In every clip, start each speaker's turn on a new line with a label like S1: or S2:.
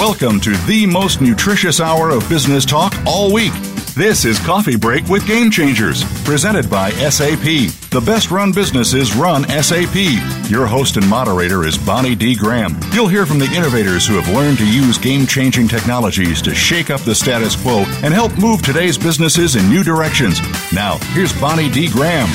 S1: Welcome to the most nutritious hour of business talk all week. This is Coffee Break with Game Changers, presented by SAP. The best run businesses run SAP. Your host and moderator is Bonnie D. Graham. You'll hear from the innovators who have learned to use game changing technologies to shake up the status quo and help move today's businesses in new directions. Now, here's Bonnie D. Graham.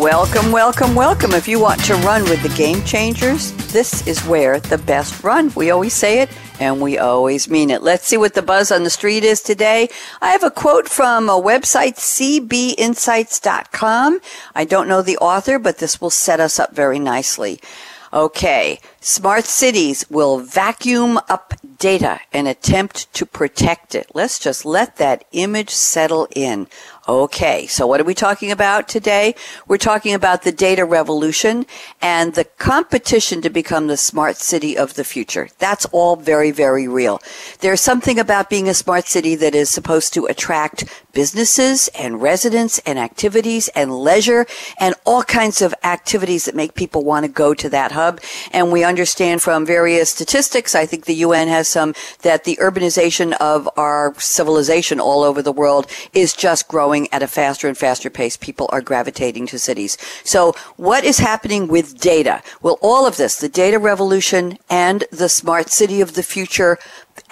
S2: Welcome, welcome, welcome. If you want to run with the game changers, this is where the best run. We always say it and we always mean it. Let's see what the buzz on the street is today. I have a quote from a website, cbinsights.com. I don't know the author, but this will set us up very nicely. Okay. Smart cities will vacuum up data and attempt to protect it. Let's just let that image settle in. Okay, so what are we talking about today? We're talking about the data revolution and the competition to become the smart city of the future. That's all very, very real. There's something about being a smart city that is supposed to attract businesses and residents and activities and leisure and all kinds of activities that make people want to go to that hub. And we understand from various statistics, I think the UN has some, that the urbanization of our civilization all over the world is just growing at a faster and faster pace. People are gravitating to cities. So what is happening with data? Well, all of this, the data revolution and the smart city of the future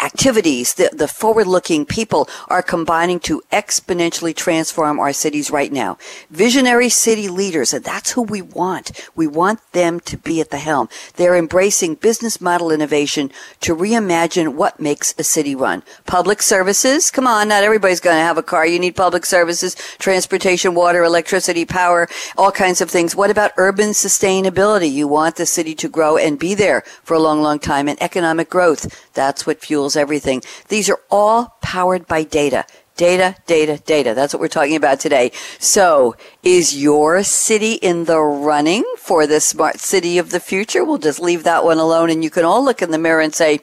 S2: activities, the, the forward looking people are combining to exponentially transform our cities right now. Visionary city leaders, and that's who we want. We want them to be at the helm. They're embracing business model innovation to reimagine what makes a city run. Public services, come on, not everybody's going to have a car. You need public services, transportation, water, electricity, power, all kinds of things. What about urban sustainability? You want the city to grow and be there for a long, long time and economic growth. That's what fuels everything. These are all powered by data. Data, data, data. That's what we're talking about today. So, is your city in the running for the smart city of the future? We'll just leave that one alone and you can all look in the mirror and say,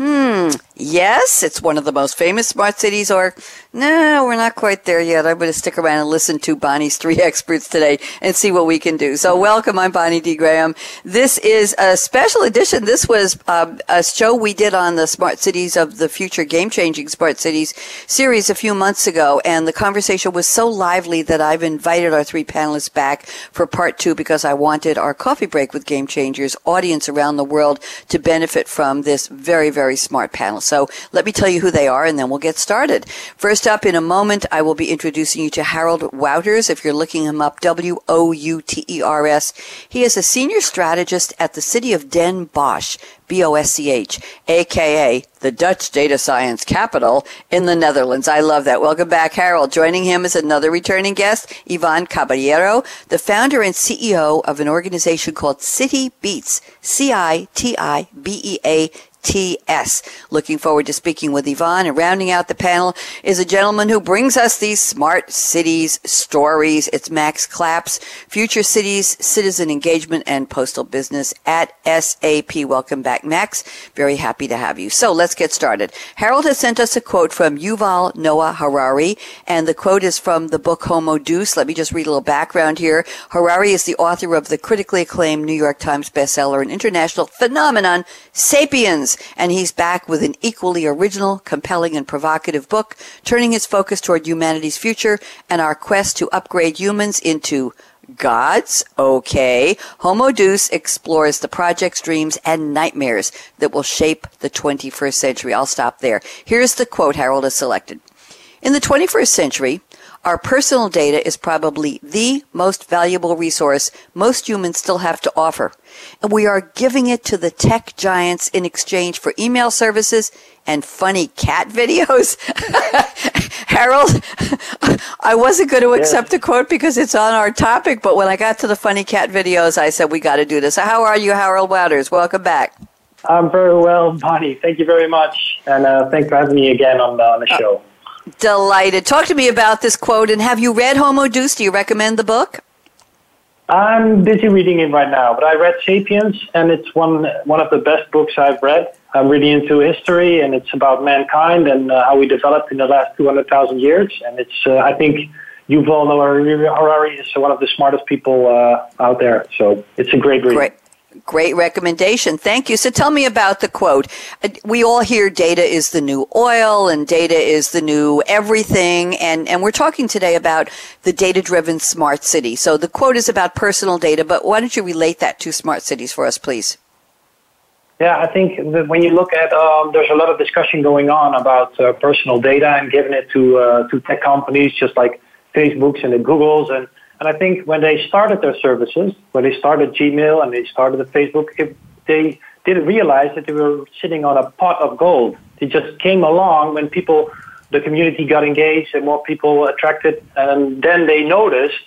S2: hmm, yes, it's one of the most famous smart cities, or no, we're not quite there yet. I'm going to stick around and listen to Bonnie's three experts today and see what we can do. So, welcome. I'm Bonnie D. Graham. This is a special edition. This was um, a show we did on the Smart Cities of the Future, Game Changing Smart Cities series a few months ago, and the conversation was so lively that I've invited our three panelists back for part two because I wanted our coffee break with Game Changers audience around the world to benefit from this very very smart panel. So let me tell you who they are and then we'll get started. First up in a moment, I will be introducing you to Harald Wouters. If you're looking him up, W-O-U-T-E-R-S. He is a senior strategist at the city of Den Bosch, B-O-S-C-H, aka the Dutch data science capital in the Netherlands. I love that. Welcome back, Harald. Joining him is another returning guest, Ivan Caballero, the founder and CEO of an organization called Citibeats, C-I-T-I-B-E-A TS. Looking forward to speaking with Ivan and rounding out the panel is a gentleman who brings us these smart cities stories. It's Max Claps, Future Cities, Citizen Engagement and Postal Business at SAP. Welcome back, Max. Very happy to have you. So let's get started. Harald has sent us a quote from Yuval Noah Harari, and the quote is from the book Homo Deus. Let me just read a little background here. Harari is the author of the critically acclaimed New York Times bestseller and international phenomenon, Sapiens and he's back with an equally original, compelling, and provocative book, turning his focus toward humanity's future and our quest to upgrade humans into gods? Okay. Homo Deus explores the project's dreams and nightmares that will shape the 21st century. I'll stop there. Here's the quote Harald has selected. In the 21st century, our personal data is probably the most valuable resource most humans still have to offer. And we are giving it to the tech giants in exchange for email services and funny cat videos. Harald, I wasn't going to accept the quote because it's on our topic, but when I got to the funny cat videos, I said, we got to do this. How are you, Harald Wouters? Welcome back.
S3: I'm very well, Bonnie. Thank you very much. And uh, thanks for having me again on the, on the uh, show.
S2: Delighted. Talk to me about this quote. And have you read Homo Deus? Do you recommend the book?
S3: I'm busy reading it right now, but I read *Sapiens*, and it's one one of the best books I've read. I'm really into history, and it's about mankind and uh, how we developed in the last 200,000 years. And it's, uh, I think, Yuval Noah Harari is one of the smartest people uh, out there. So it's a great read.
S2: Great. Great recommendation. Thank you. So tell me about the quote. Uh, we all hear data is the new oil and data is the new everything. And, and we're talking today about the data driven smart city. So the quote is about personal data, but why don't you relate that to smart cities for us, please?
S3: Yeah, I think that when you look at, um, there's a lot of discussion going on about uh, personal data and giving it to uh, to tech companies, just like Facebooks and the Googles, and and I think when they started their services, when they started Gmail and they started the Facebook, if they didn't realize that they were sitting on a pot of gold. It just came along when people, the community got engaged and more people were attracted, and then they noticed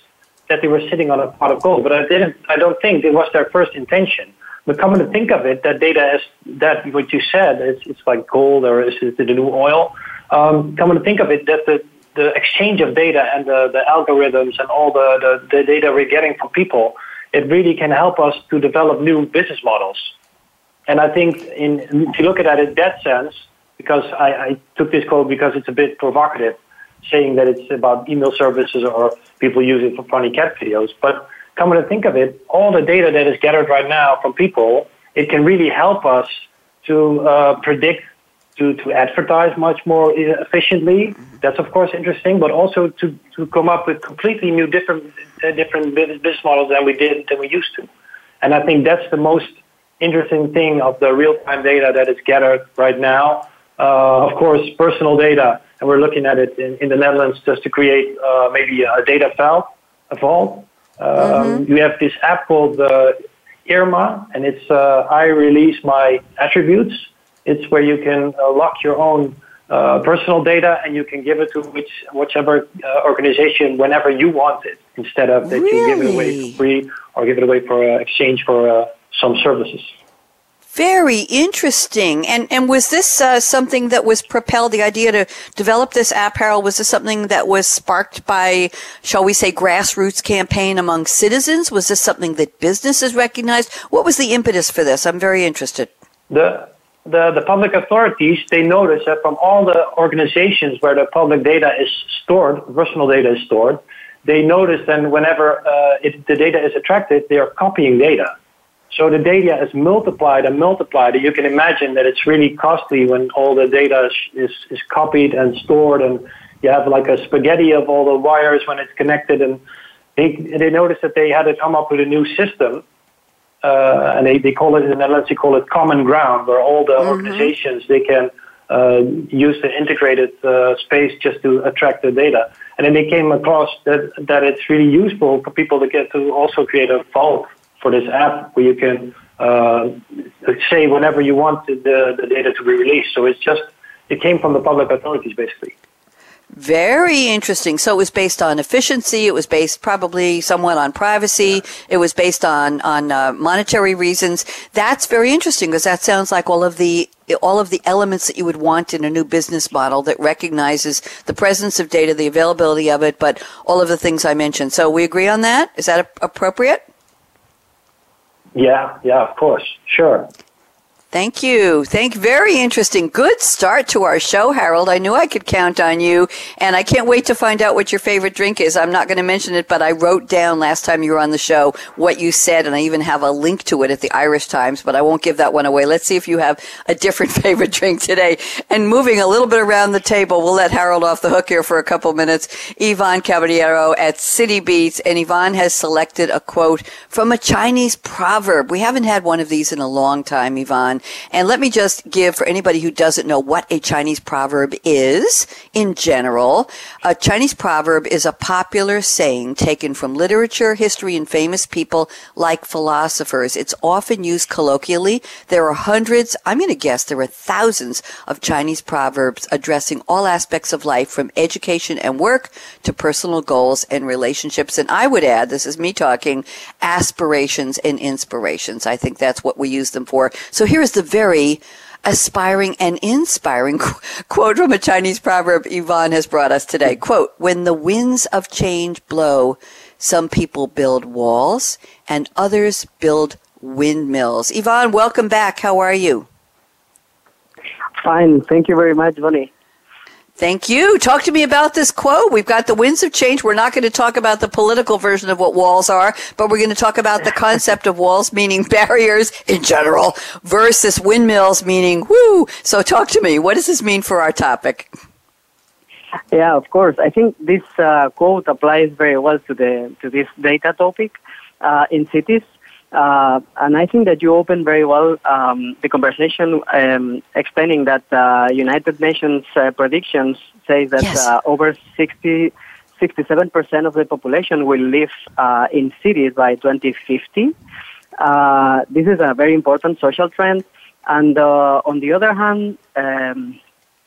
S3: that they were sitting on a pot of gold. But I didn't. I don't think it was their first intention. But coming to think of it, that data is that what you said, it's, it's like gold or is it the new oil? Um, coming to think of it, that the, the exchange of data and the, the algorithms and all the, the, the data we're getting from people, it really can help us to develop new business models. And I think in, if you look at it in that sense, because I, I took this quote because it's a bit provocative, saying that it's about email services or people using for funny cat videos. But coming to think of it, all the data that is gathered right now from people, it can really help us to uh, predict, to, to advertise much more efficiently. That's of course interesting, but also to, to come up with completely new, different, uh, different business models than we did than we used to. And I think that's the most interesting thing of the real-time data that is gathered right now. Uh, of course, personal data, and we're looking at it in, in the Netherlands just to create uh, maybe a data file, a vault, um, mm-hmm. You have this app called uh, Irma, and it's uh, I release my attributes. It's where you can uh, lock your own uh, personal data and you can give it to which whichever uh, organization whenever you want it, instead of that really? you give it away for free or give it away for uh, exchange for some services.
S2: Very interesting. And and was this uh, something that was propelled? The idea to develop this app, Harald, was this something that was sparked by, shall we say, grassroots campaign among citizens? Was this something that businesses recognized? What was the impetus for this? I'm very interested.
S3: The the, the public authorities they notice that from all the organizations where the public data is stored, personal data is stored, they notice that whenever uh, it, the data is attracted, they are copying data. So the data is multiplied and multiplied. You can imagine that it's really costly when all the data is, is, is copied and stored and you have like a spaghetti of all the wires when it's connected and they, they noticed that they had to come up with a new system uh, and they, they call it in the Netherlands they call it common ground where all the mm-hmm. organizations they can uh, use the integrated uh, space just to attract the data and then they came across that that it's really useful for people to get to also create a vault for this app where you can uh, say whenever you want the, the data to be released. So it's just, it came from the public authorities basically.
S2: Very interesting. So it was based on efficiency. It was based probably somewhat on privacy. It was based on on uh, monetary reasons. That's very interesting because that sounds like all of the all of the elements that you would want in a new business model that recognizes the presence of data, the availability of it, but all of the things I mentioned. So we agree on that. Is that appropriate?
S3: Yeah, yeah, of course, sure.
S2: Thank you. Thank very interesting. Good start to our show, Harald. I knew I could count on you, and I can't wait to find out what your favorite drink is. I'm not going to mention it, but I wrote down last time you were on the show what you said, and I even have a link to it at the Irish Times, but I won't give that one away. Let's see if you have a different favorite drink today. And moving a little bit around the table, we'll let Harald off the hook here for a couple minutes. Ivan Caballero at Citibeats, and Ivan has selected a quote from a Chinese proverb. We haven't had one of these in a long time, Ivan. And let me just give for anybody who doesn't know what a Chinese proverb is in general. A Chinese proverb is a popular saying taken from literature, history, and famous people like philosophers. It's often used colloquially. There are hundreds, I'm going to guess there are thousands of Chinese proverbs addressing all aspects of life from education and work to personal goals and relationships. And I would add, this is me talking, aspirations and inspirations. I think that's what we use them for. So here's the very aspiring and inspiring quote from a Chinese proverb Ivan has brought us today. Quote, when the winds of change blow, some people build walls and others build windmills. Ivan, welcome back. How are you?
S4: Fine. Thank you very much, Bonnie.
S2: Thank you. Talk to me about this quote. We've got the winds of change. We're not going to talk about the political version of what walls are, but we're going to talk about the concept of walls, meaning barriers in general, versus windmills, meaning woo. So talk to me. What does this mean for our topic?
S4: Yeah, of course. I think this uh, quote applies very well to the to this data topic uh, in cities. Uh, and I think that you opened very well um, the conversation, um, explaining that uh, United Nations uh, predictions say that yes. Uh, over 60, 67% of the population will live uh, in cities by 2050. Uh, this is a very important social trend. And on the other hand, um,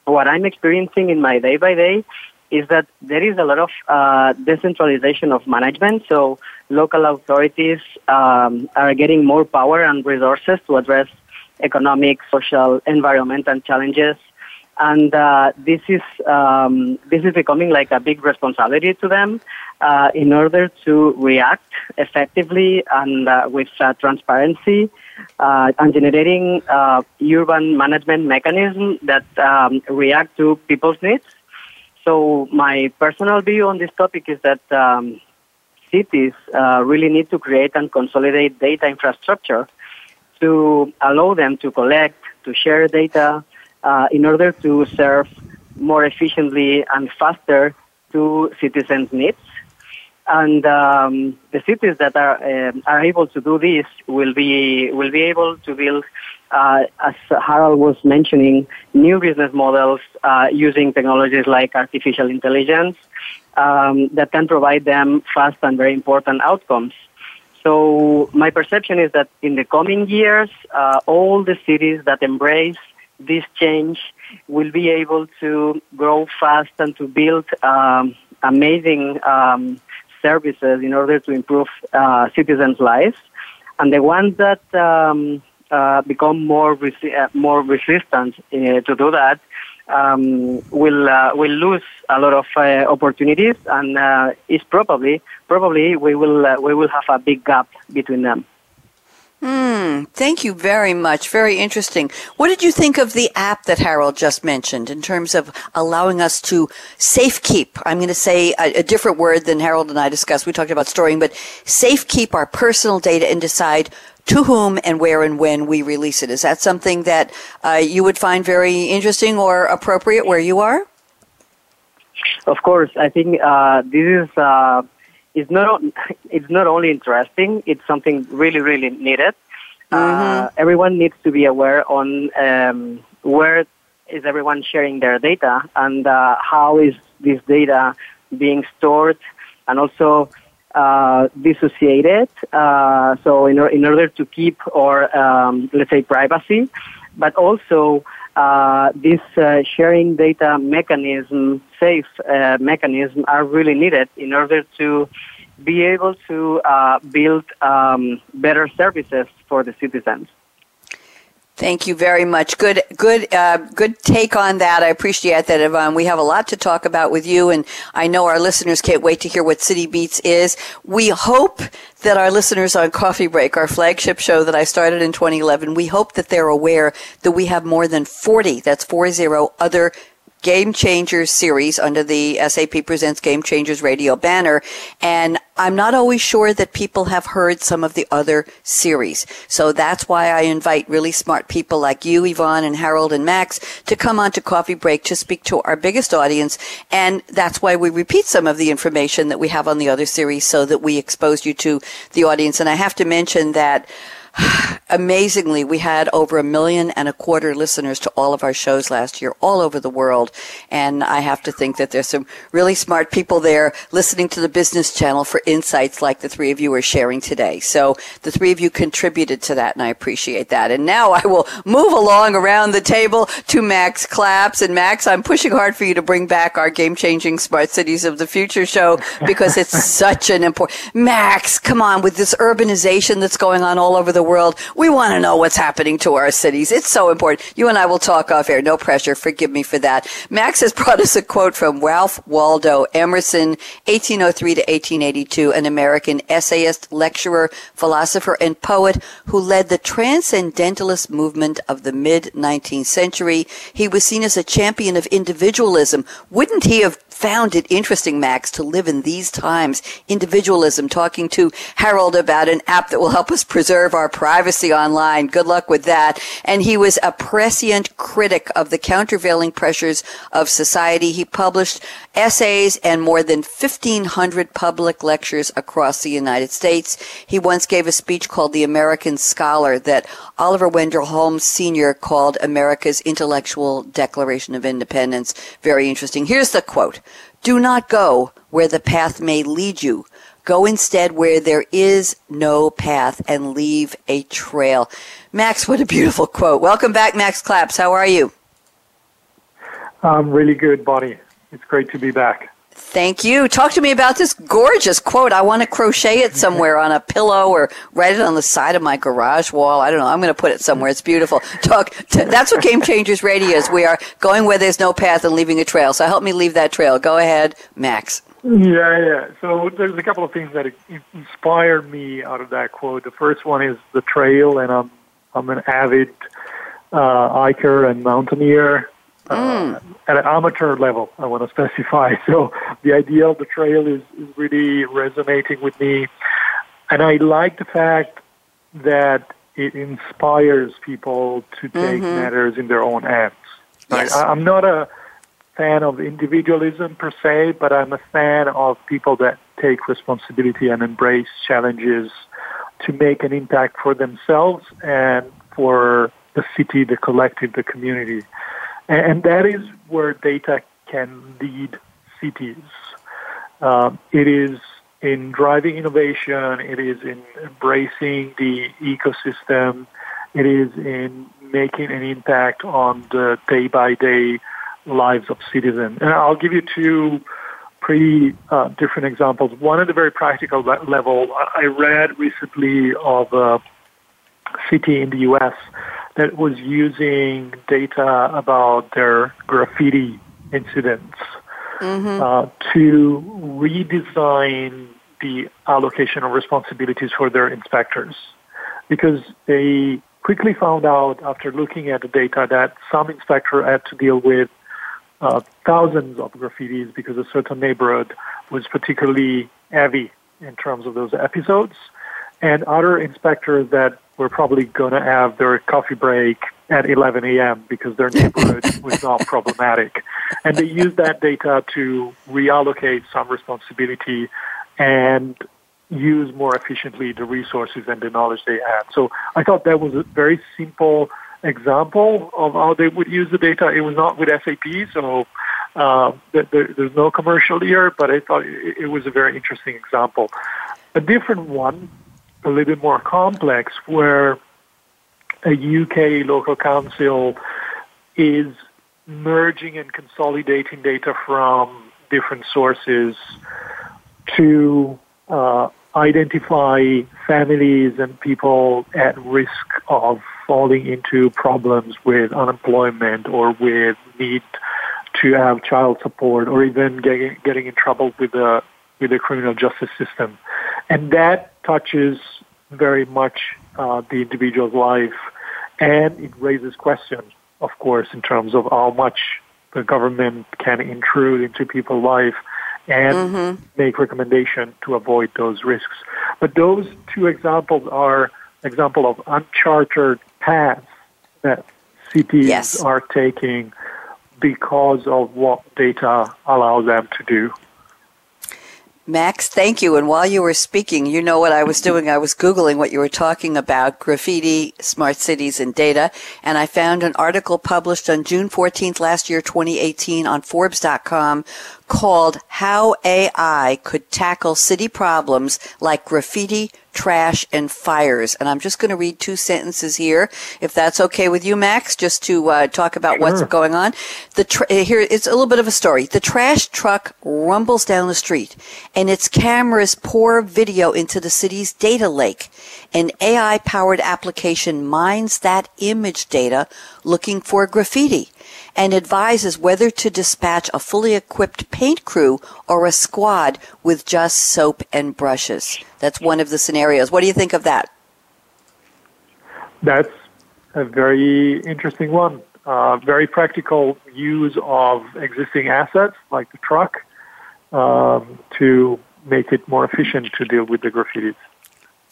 S4: what I'm experiencing in my day by day is that there is a lot of uh, decentralization of management. So local authorities um, are getting more power and resources to address economic, social, environmental challenges. And uh, this is um, this is becoming like a big responsibility to them uh, in order to react effectively and uh, with uh, transparency uh, and generating urban management mechanisms that um, react to people's needs so my personal view on this topic is that um, cities uh, really need to create and consolidate data infrastructure to allow them to collect, to share data uh, in order to serve more efficiently and faster to citizens' needs. And um, the cities that are um, are able to do this will be will be able to build uh, as Harald was mentioning, new business models uh, using technologies like artificial intelligence um, that can provide them fast and very important outcomes. So my perception is that in the coming years, uh, all the cities that embrace this change will be able to grow fast and to build um, amazing um, services in order to improve uh, citizens' lives. And the ones that um, uh, become more resi- uh, more resistant uh, to do that, um, will uh, will lose a lot of uh, opportunities, and uh, is probably probably we will we will have a big gap between them.
S2: Hmm. Thank you very much. Very interesting. What did you think of the app that Harald just mentioned in terms of allowing us to safe keep? I'm going to say a, a, different word than Harald and I discussed. We talked about storing, but safe keep our personal data and decide to whom and where and when we release it. Is that something that uh, you would find very interesting or appropriate where you are?
S4: Of course, I think uh, this is uh, it's not it's not only interesting; it's something really really needed. Uh, mm-hmm. everyone needs to be aware on um, where is everyone sharing their data and uh, how is this data being stored, and also uh, dissociated. Uh, so in, in order to keep or um, let's say privacy, but also uh, this uh, sharing data mechanism, safe uh, mechanism, are really needed in order to be able to uh, build um, better services for the citizens.
S2: Thank you very much. Good, good, uh, good take on that. I appreciate that, Ivan. We have a lot to talk about with you, and I know our listeners can't wait to hear what Citibeats is. We hope that our listeners on Coffee Break, our flagship show that I started in 2011, we hope that they're aware that we have more than 40, that's 40 other Game Changers series under the SAP Presents Game Changers radio banner. And I'm not always sure that people have heard some of the other series. So that's why I invite really smart people like you, Ivan and Harald and Max to come on to Coffee Break to speak to our biggest audience. And that's why we repeat some of the information that we have on the other series so that we expose you to the audience. And I have to mention that amazingly, we had over a million and a quarter listeners to all of our shows last year, all over the world. And I have to think that there's some really smart people there listening to the business channel for insights like the three of you are sharing today. So the three of you contributed to that, and I appreciate that. And now I will move along around the table to Max Claps. And Max, I'm pushing hard for you to bring back our game changing smart cities of the future show because it's such an important. Max, come on, with this urbanization that's going on all over the world, We want to know what's happening to our cities. It's so important. You and I will talk off air. No pressure. Forgive me for that. Max has brought us a quote from Ralph Waldo Emerson, 1803 to 1882, an American essayist, lecturer, philosopher, and poet who led the transcendentalist movement of the mid 19th century. He was seen as a champion of individualism. Wouldn't he have found it interesting, Max, to live in these times. Individualism, talking to Harald about an app that will help us preserve our privacy online. Good luck with that. And he was a prescient critic of the countervailing pressures of society. He published essays and more than 1500 public lectures across the United States. He once gave a speech called The American Scholar that Oliver Wendell Holmes Sr. called America's Intellectual Declaration of Independence. Very interesting. Here's the quote. Do not go where the path may lead you. Go instead where there is no path and leave a trail. Max, what a beautiful quote. Welcome back, Max Claps. How are you?
S5: I'm really good, Bonnie. It's great to be back.
S2: Thank you. Talk to me about this gorgeous quote. I want to crochet it somewhere on a pillow or write it on the side of my garage wall. I don't know. I'm going to put it somewhere. It's beautiful. Talk. To, that's what Game Changers Radio is. We are going where there's no path and leaving a trail. So help me leave that trail. Go ahead, Max.
S5: Yeah, yeah. So there's a couple of things that inspired me out of that quote. The first one is the trail, and I'm I'm an avid uh, hiker and mountaineer uh, at an amateur level, I want to specify. So the idea of the trail is, is really resonating with me. And I like the fact that it inspires people to take mm-hmm. matters in their own hands. Yes. I, I'm not a fan of individualism per se, but I'm a fan of people that take responsibility and embrace challenges to make an impact for themselves and for the city, the collective, the community. And that is where data can lead cities. Um, it is in driving innovation, it is in embracing the ecosystem, it is in making an impact on the day by day lives of citizens. And I'll give you two pretty uh, different examples. One at the very practical level, I read recently of a city in the U.S that was using data about their graffiti incidents mm-hmm. uh, to redesign the allocation of responsibilities for their inspectors because they quickly found out after looking at the data that some inspector had to deal with uh, thousands of graffitis because a certain neighborhood was particularly heavy in terms of those episodes and other inspectors that were probably going to have their coffee break at 11 a.m. because their neighborhood was not problematic. And they used that data to reallocate some responsibility and use more efficiently the resources and the knowledge they had. So I thought that was a very simple example of how they would use the data. It was not with SAP, so uh, there, there's no commercial here, but I thought it was a very interesting example. A different one a little bit more complex where a UK local council is merging and consolidating data from different sources to uh, identify families and people at risk of falling into problems with unemployment or with need to have child support or even getting, getting in trouble with the with the criminal justice system. And that touches very much uh, the individual's life, and it raises questions, of course, in terms of how much the government can intrude into people's life and mm-hmm. make recommendations to avoid those risks. But those two examples are example of uncharted paths that cities yes. are taking because of what data allows them to do.
S2: Max, thank you. And while you were speaking, you know what I was doing? I was Googling what you were talking about, graffiti, smart cities, and data. And I found an article published on June 14th last year, 2018 on Forbes.com called How AI Could Tackle City Problems Like Graffiti, Trash, and Fires. And I'm just going to read two sentences here, if that's okay with you, Max, just to uh, talk about
S5: sure.
S2: what's going on. The tra- here, it's a little bit of a story. The trash truck rumbles down the street, and its cameras pour video into the city's data lake. An AI powered application mines that image data looking for graffiti and advises whether to dispatch a fully equipped paint crew or a squad with just soap and brushes. That's one of the scenarios. What do you think of that?
S5: That's a very interesting one. Uh, very practical use of existing assets like the truck um, to make it more efficient to deal with the graffitis.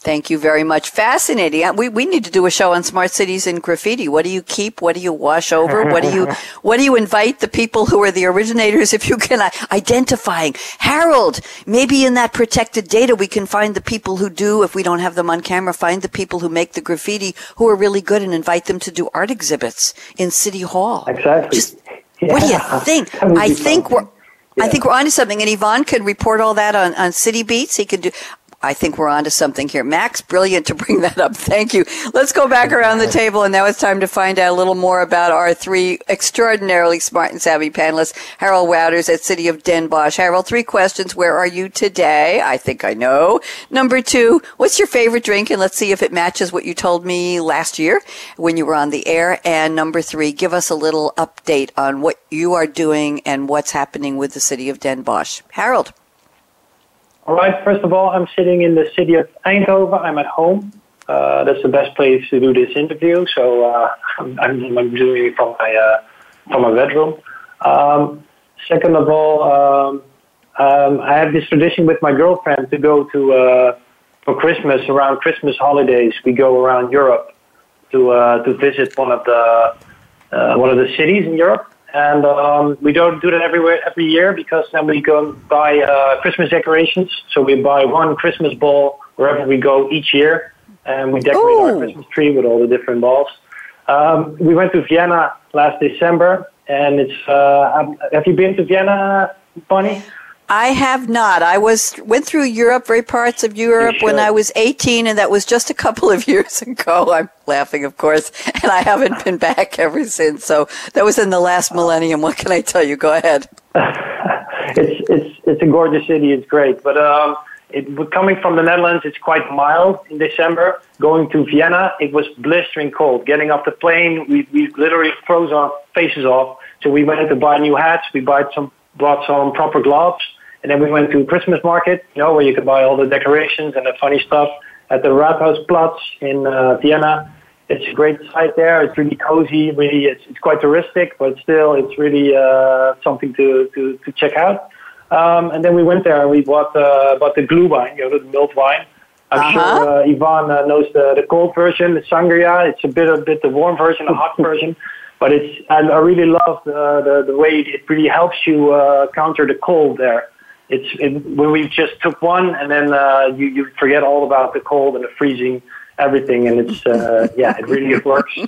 S2: Thank you very much. Fascinating. Uh, we, we need to do a show on smart cities and graffiti. What do you keep? What do you wash over? What do you what do you invite the people who are the originators if you can uh, identifying? Harald, maybe in that protected data we can find the people who do if we don't have them on camera, find the people who make the graffiti who are really good and invite them to do art exhibits in City Hall.
S3: Exactly.
S2: Just, yeah. What do you think? I think fun. we're yeah. I think we're onto something and Ivan could report all that on, on Citibeats. He could do I think we're onto something here. Max, brilliant to bring that up. Thank you. Let's go back around the table, and now it's time to find out a little more about our three extraordinarily smart and savvy panelists. Harald Wouters at City of Den Bosch. Harald, three questions. Where are you today? I think I know. Number two, what's your favorite drink? And let's see if it matches what you told me last year when you were on the air. And number three, give us a little update on what you are doing and what's happening with the City of Den Bosch. Harald.
S3: All right. First of all, I'm sitting in the city of Eindhoven. I'm at home. Uh, that's the best place to do this interview. So uh, I'm, I'm, doing it from my uh, from my bedroom. Um, second of all, um, um, I have this tradition with my girlfriend to go to uh, for Christmas around Christmas holidays. We go around Europe to uh, to visit one of the uh, one of the cities in Europe and um, we don't do that everywhere every year because then we go buy uh, Christmas decorations. So we buy one Christmas ball wherever we go each year, and we decorate Ooh. our Christmas tree with all the different balls. Um, we went to Vienna last December, and it's. Uh, have you been to Vienna, Bonnie?
S2: I have not. I was went through Europe, very parts of Europe when I was 18 and that was just a couple of years ago. I'm laughing, of course, and I haven't been back ever since. So that was in the last millennium. What can I tell you? Go ahead.
S3: it's it's it's a gorgeous city. It's great, but um, it, coming from the Netherlands, it's quite mild in December. Going to Vienna, it was blistering cold. Getting off the plane, we we literally froze our faces off. So we went to buy new hats. We bought some bought some proper gloves and then we went to Christmas market, you know, where you could buy all the decorations and the funny stuff at the Rathausplatz in uh, Vienna. It's a great site there. It's really cozy. Really, it's, it's quite touristic, but still, it's really uh, something to, to, to check out. Um, and then we went there and we bought uh, bought the Glühwein, you know, the milled wine. I'm uh-huh. sure uh, Ivan uh, knows the, the cold version, the sangria. It's a bit a bit the warm version, the hot version. But it's and I really love the, the, the way it really helps you uh, counter the cold there it's it, when we just took one and then uh, you you forget all about the cold and the freezing everything and it's uh, yeah it really works.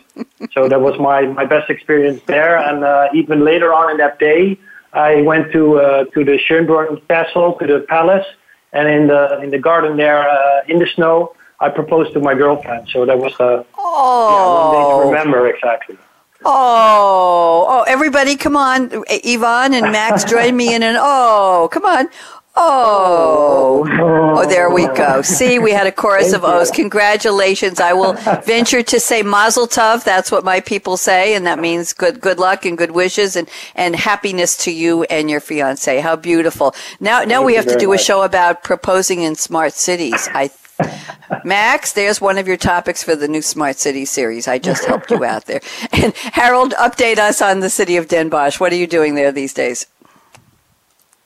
S3: So that was my my best experience there. And uh, even later on in that day I went to uh, to the Schönbrunn Castle to the palace and in the in the garden there uh, in the snow I proposed to my girlfriend. So that was a
S2: oh.
S3: yeah, one day to remember exactly
S2: Oh, oh, everybody, come on. Ivan and Max, join me in an oh, come on. Oh, oh, there we go. See, we had a chorus of O's. Congratulations. I will venture to say mazel tov. That's what my people say. And that means good, good luck and good wishes and, and happiness to you and your fiance. How beautiful. Now, now we have to do a show about proposing in smart cities. I Max, there's one of your topics for the new Smart City series. I just helped you out there. And Harald, update us on the city of Den Bosch. What are you doing there these days?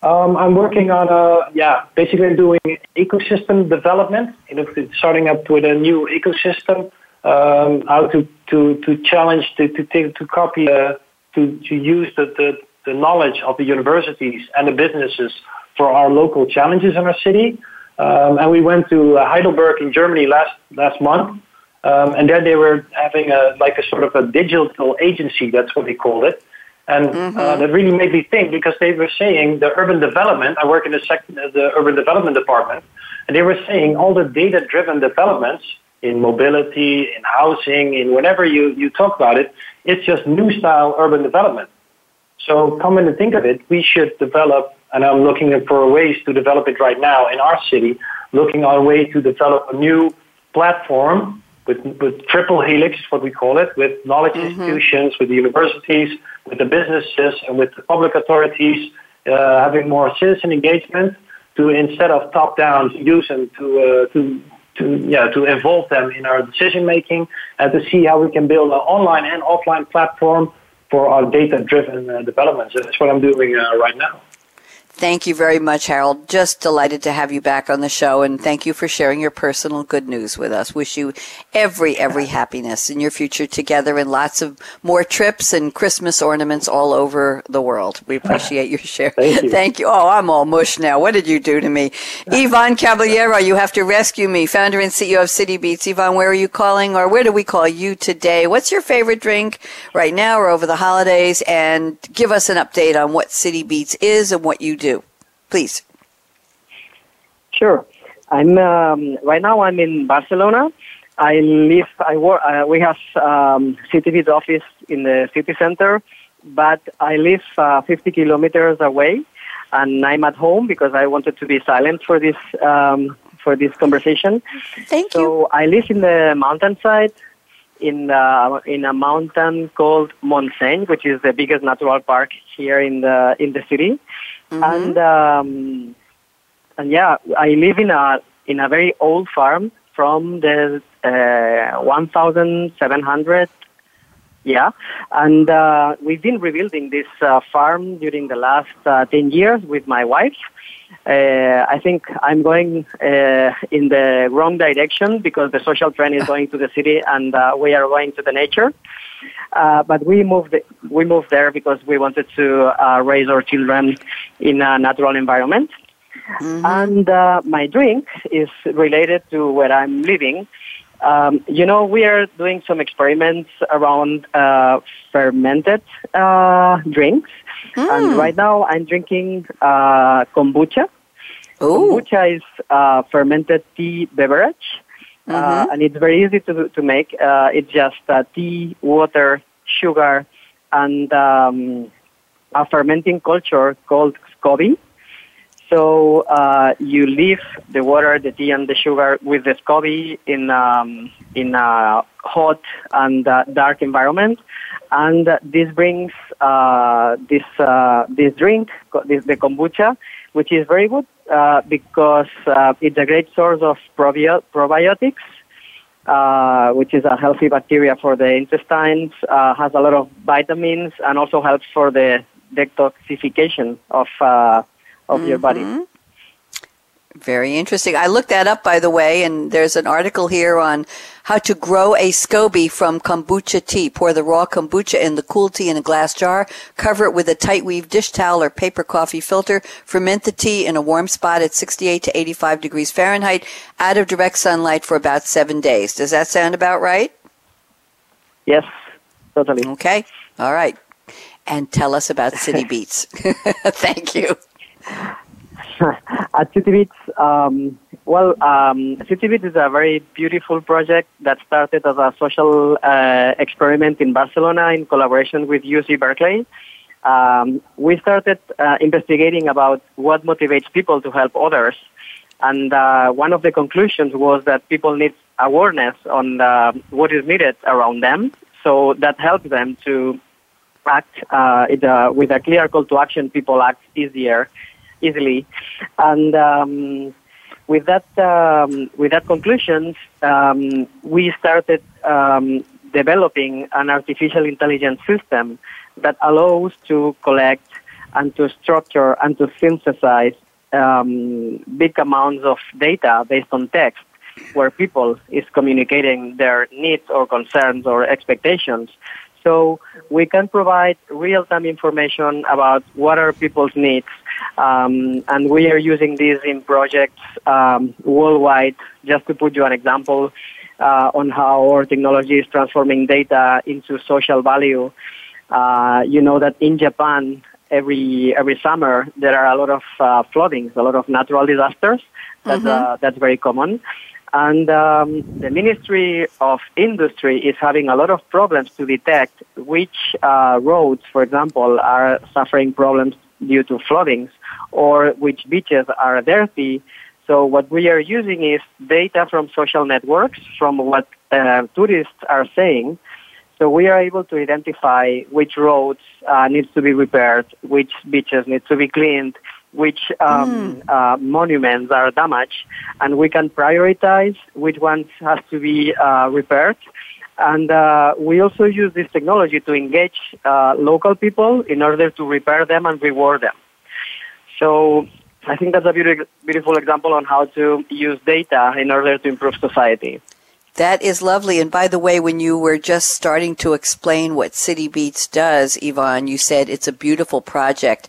S3: Um, I'm working on a yeah, basically doing ecosystem development. You know, starting up with a new ecosystem. Um, how to to to challenge to to take, to copy uh, to to use the, the the knowledge of the universities and the businesses for our local challenges in our city. Um, and we went to uh, Heidelberg in Germany last last month, um, and there they were having a like a sort of a digital agency. That's what they called it. And mm-hmm. uh, that really made me think because they were saying the urban development, I work in the, sec- the urban development department, and they were saying all the data driven developments in mobility, in housing, in whenever you, you talk about it, it's just new style urban development. So come in and think of it, we should develop, and I'm looking for ways to develop it right now in our city, looking on a way to develop a new platform with, with triple helix, what we call it, with knowledge mm-hmm. institutions, with the universities, with the businesses, and with the public authorities, uh, having more citizen engagement to instead of top down to use them to uh, to to yeah to involve them in our decision making and to see how we can build an online and offline platform for our data driven uh, developments. That's what I'm doing uh, right now.
S2: Thank you very much, Harald. Just delighted to have you back on the show, and thank you for sharing your personal good news with us. Wish you every, every happiness in your future together and lots of more trips and Christmas ornaments all over the world. We appreciate your share.
S3: Thank you.
S2: Thank you. Oh, I'm all mush now. What did you do to me? Ivan Caballero, you have to rescue me, founder and CEO of City Beats. Ivan, where are you calling, or where do we call you today? What's your favorite drink right now or over the holidays? And give us an update on what Citibeats is and what you do please.
S4: Sure. I'm um, right now. I'm in Barcelona. I live. I work. Uh, we have um, Citibeat office in the city center, but I live uh, 50 kilometers away, and I'm at home because I wanted to be silent for this um, for this conversation.
S2: Thank you.
S4: So I live in the mountainside, in uh, in a mountain called Montseny, which is the biggest natural park here in the in the city. Mm-hmm. And um, and yeah, I live in a in a very old farm from the uh, 1,700. Yeah, and uh, we've been rebuilding this uh, farm during the last uh, 10 years with my wife. Uh, I think I'm going uh, in the wrong direction because the social trend is going to the city and uh, we are going to the nature. Uh, but we moved we moved there because we wanted to uh, raise our children in a natural environment. Mm-hmm. And uh, my drink is related to where I'm living. Um, you know, we are doing some experiments around uh, fermented uh, drinks, mm. and right now I'm drinking uh, kombucha.
S2: Ooh.
S4: Kombucha is a fermented tea beverage uh, mm-hmm. and it's very easy to to make. Uh, it's just uh, tea, water, sugar, and um, a fermenting culture called SCOBY. So uh, you leave the water, the tea, and the sugar with the SCOBY in um, in a hot and uh, dark environment, and this brings uh, this this drink, this, the kombucha, which is very good uh, because uh, it's a great source of probi- probiotics, uh, which is a healthy bacteria for the intestines, uh, has a lot of vitamins, and also helps for the detoxification of of mm-hmm. your body. Mm-hmm.
S2: Very interesting. I looked that up, by the way, and there's an article here on how to grow a SCOBY from kombucha tea. Pour the raw kombucha in the cool tea in a glass jar. Cover it with a tight weave dish towel or paper coffee filter. Ferment the tea in a warm spot at 68 to 85 degrees Fahrenheit out of direct sunlight for about seven days. Does that sound about right?
S4: Yes, totally.
S2: Okay. All right. And tell us about City Beats. Thank you.
S4: At um, well, um, is a very beautiful project that started as a social uh, experiment in Barcelona in collaboration with UC Berkeley. Um, we started uh, investigating about what motivates people to help others. And uh, one of the conclusions was that people need awareness on uh, what is needed around them. So that helps them to act uh, uh, with a clear call to action. People act easier easily. And um, with that, um, with that conclusion, um, we started um, developing an artificial intelligence system that allows to collect and to structure and to synthesize um, big amounts of data based on text where people is communicating their needs or concerns or expectations so we can provide real-time information about what are people's needs, um, and we are using this in projects um, worldwide. Just to put you an example, uh, on how our technology is transforming data into social value. Uh, you know that in Japan, every every summer there are a lot of uh, floodings, a lot of natural disasters. That's
S2: Mm-hmm.
S4: uh, that's very common. And um, the Ministry of Industry is having a lot of problems to detect which uh, roads, for example, are suffering problems due to floodings or which beaches are dirty. So what we are using is data from social networks, from what uh, tourists are saying. So we are able to identify which roads uh, needs to be repaired, which beaches need to be cleaned, which um, uh, monuments are damaged, and we can prioritize which ones has to be uh, repaired. And uh, we also use this technology to engage uh, local people in order to repair them and reward them. So I think that's a beautiful, beautiful example on how to use data in order to improve society.
S2: That is lovely. And by the way, when you were just starting to explain what Citibeats does, Ivan, you said it's a beautiful project.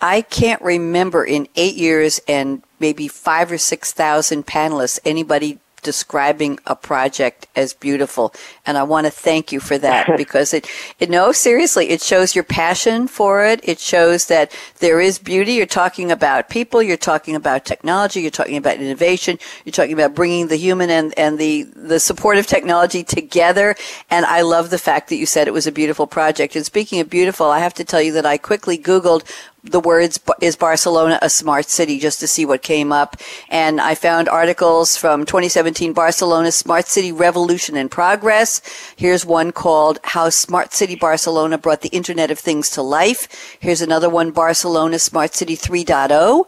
S2: I can't remember in eight years and maybe five or six thousand panelists anybody describing a project as beautiful. And I want to thank you for that because it, it, no, seriously, it shows your passion for it. It shows that there is beauty. You're talking about people. You're talking about technology. You're talking about innovation. You're talking about bringing the human and, and the, the supportive technology together. And I love the fact that you said it was a beautiful project. And speaking of beautiful, I have to tell you that I quickly Googled the words is Barcelona a smart city just to see what came up. And I found articles from 2017 Barcelona smart city revolution in progress. Here's one called how smart city Barcelona brought the internet of things to life. Here's another one Barcelona smart city 3.0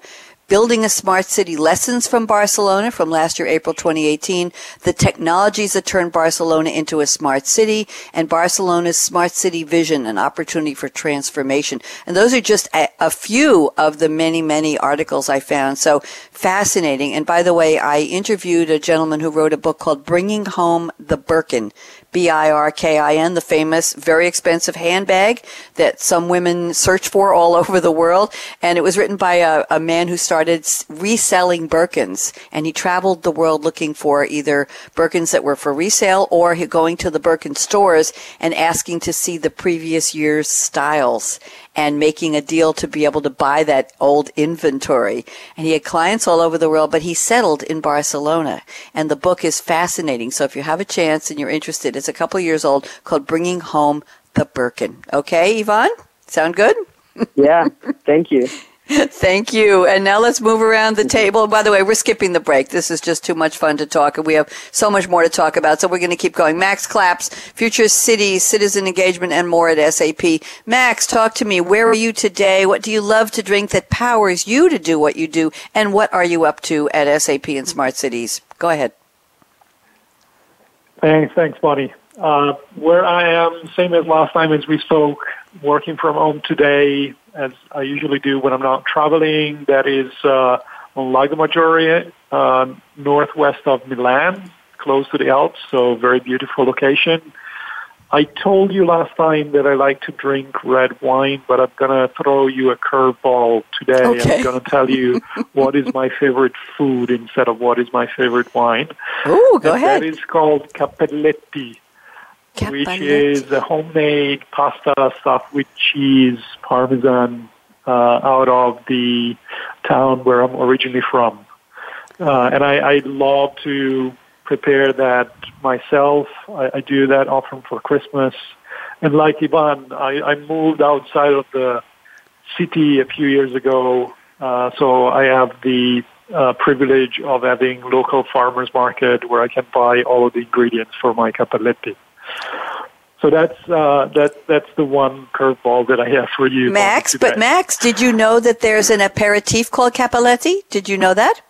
S2: Building a Smart City Lessons from Barcelona from last year, April 2018, the technologies that turned Barcelona into a smart city, and Barcelona's Smart City Vision, an opportunity for transformation. And those are just a, a few of the many, many articles I found. So fascinating. And by the way, I interviewed a gentleman who wrote a book called Bringing Home the Birkin. B-I-R-K-I-N, the famous, very expensive handbag that some women search for all over the world. And it was written by a, a man who started reselling Birkins. And he traveled the world looking for either Birkins that were for resale or going to the Birkin stores and asking to see the previous year's styles and making a deal to be able to buy that old inventory. And he had clients all over the world, but he settled in Barcelona. And the book is fascinating. So if you have a chance and you're interested, it's a couple years old called Bringing Home the Birkin. Okay, Ivan? Sound good?
S4: yeah, thank you.
S2: Thank you. And now let's move around the table. By the way, we're skipping the break. This is just too much fun to talk, and we have so much more to talk about. So we're going to keep going. Max Claps, Future Cities, Citizen Engagement, and more at SAP. Max, talk to me. Where are you today? What do you love to drink that powers you to do what you do? And what are you up to at SAP and Smart Cities? Go ahead.
S5: Thanks, thanks, Bonnie. Uh, where I am, same as last time as we spoke, working from home today, as I usually do when I'm not traveling. That is uh, on Lago Maggiore, uh, northwest of Milan, close to the Alps, so very beautiful location. I told you last time that I like to drink red wine, but I'm going to throw you a curveball today.
S2: Okay.
S5: I'm going to tell you what is my favorite food instead of what is my favorite wine.
S2: Oh, go
S5: And
S2: ahead.
S5: That is called cappelletti, which is a homemade pasta stuffed with cheese, parmesan, uh, out of the town where I'm originally from. Uh, and I, I love to prepare that myself. I, I do that often for Christmas. And like Ivan, I, I moved outside of the city a few years ago, uh, so I have the uh, privilege of having local farmers market where I can buy all of the ingredients for my cappelletti. So that's uh, that that's the one curveball that I have for you,
S2: Max,
S5: today.
S2: but Max, did you know that there's an aperitif called Cappelletti? Did you know that?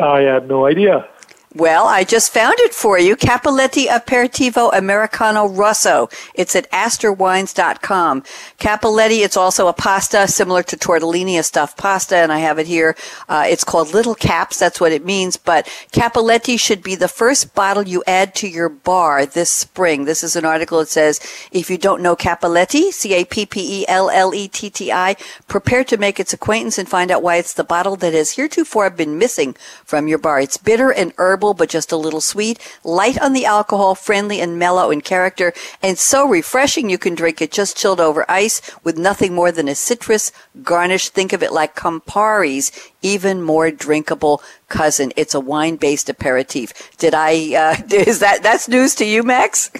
S5: I had no idea.
S2: Well, I just found it for you. Cappelletti Aperitivo Americano Rosso. It's at astorwines.com. Cappelletti, it's also a pasta similar to tortellini, a stuffed pasta, and I have it here. Uh, it's called Little Caps. That's what it means. But Cappelletti should be the first bottle you add to your bar this spring. This is an article that says, if you don't know Cappelletti, C-A-P-P-E-L-L-E-T-T-I, prepare to make its acquaintance and find out why it's the bottle that has heretofore been missing from your bar. It's bitter and herb but just a little sweet, light on the alcohol, friendly and mellow in character, and so refreshing you can drink it just chilled over ice with nothing more than a citrus garnish. Think of it like Campari's even more drinkable cousin. It's a wine-based aperitif. Did I, uh, is that, that's news to you, Max?